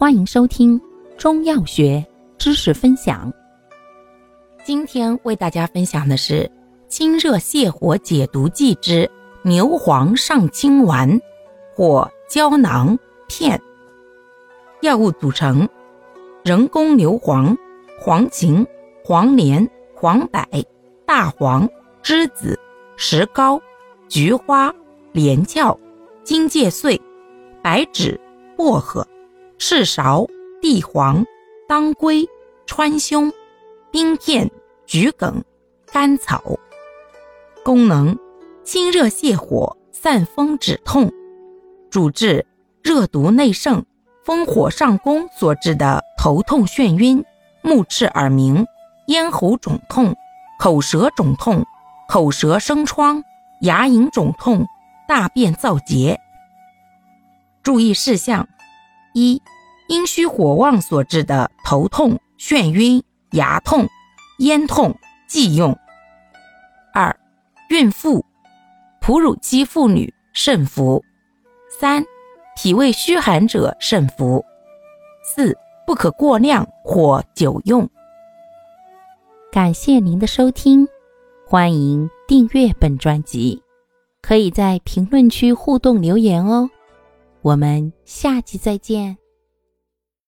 欢迎收听中药学知识分享。今天为大家分享的是清热泻火解毒剂之牛黄上清丸或胶囊片。药物组成：人工牛黄、黄芩、黄连、黄柏、大黄、栀子、石膏、菊花、连翘、荆芥碎、白芷、薄荷。赤芍、地黄、当归、川芎、冰片、桔梗、甘草。功能：清热泻火、散风止痛。主治热毒内盛、风火上攻所致的头痛、眩晕、目赤耳鸣、咽喉肿痛、口舌肿痛、口舌生疮、牙龈肿痛、大便燥结。注意事项。一、阴虚火旺所致的头痛、眩晕、牙痛、咽痛忌用。二、孕妇、哺乳期妇女慎服。三、脾胃虚寒者慎服。四、不可过量或久用。感谢您的收听，欢迎订阅本专辑，可以在评论区互动留言哦。我们下期再见。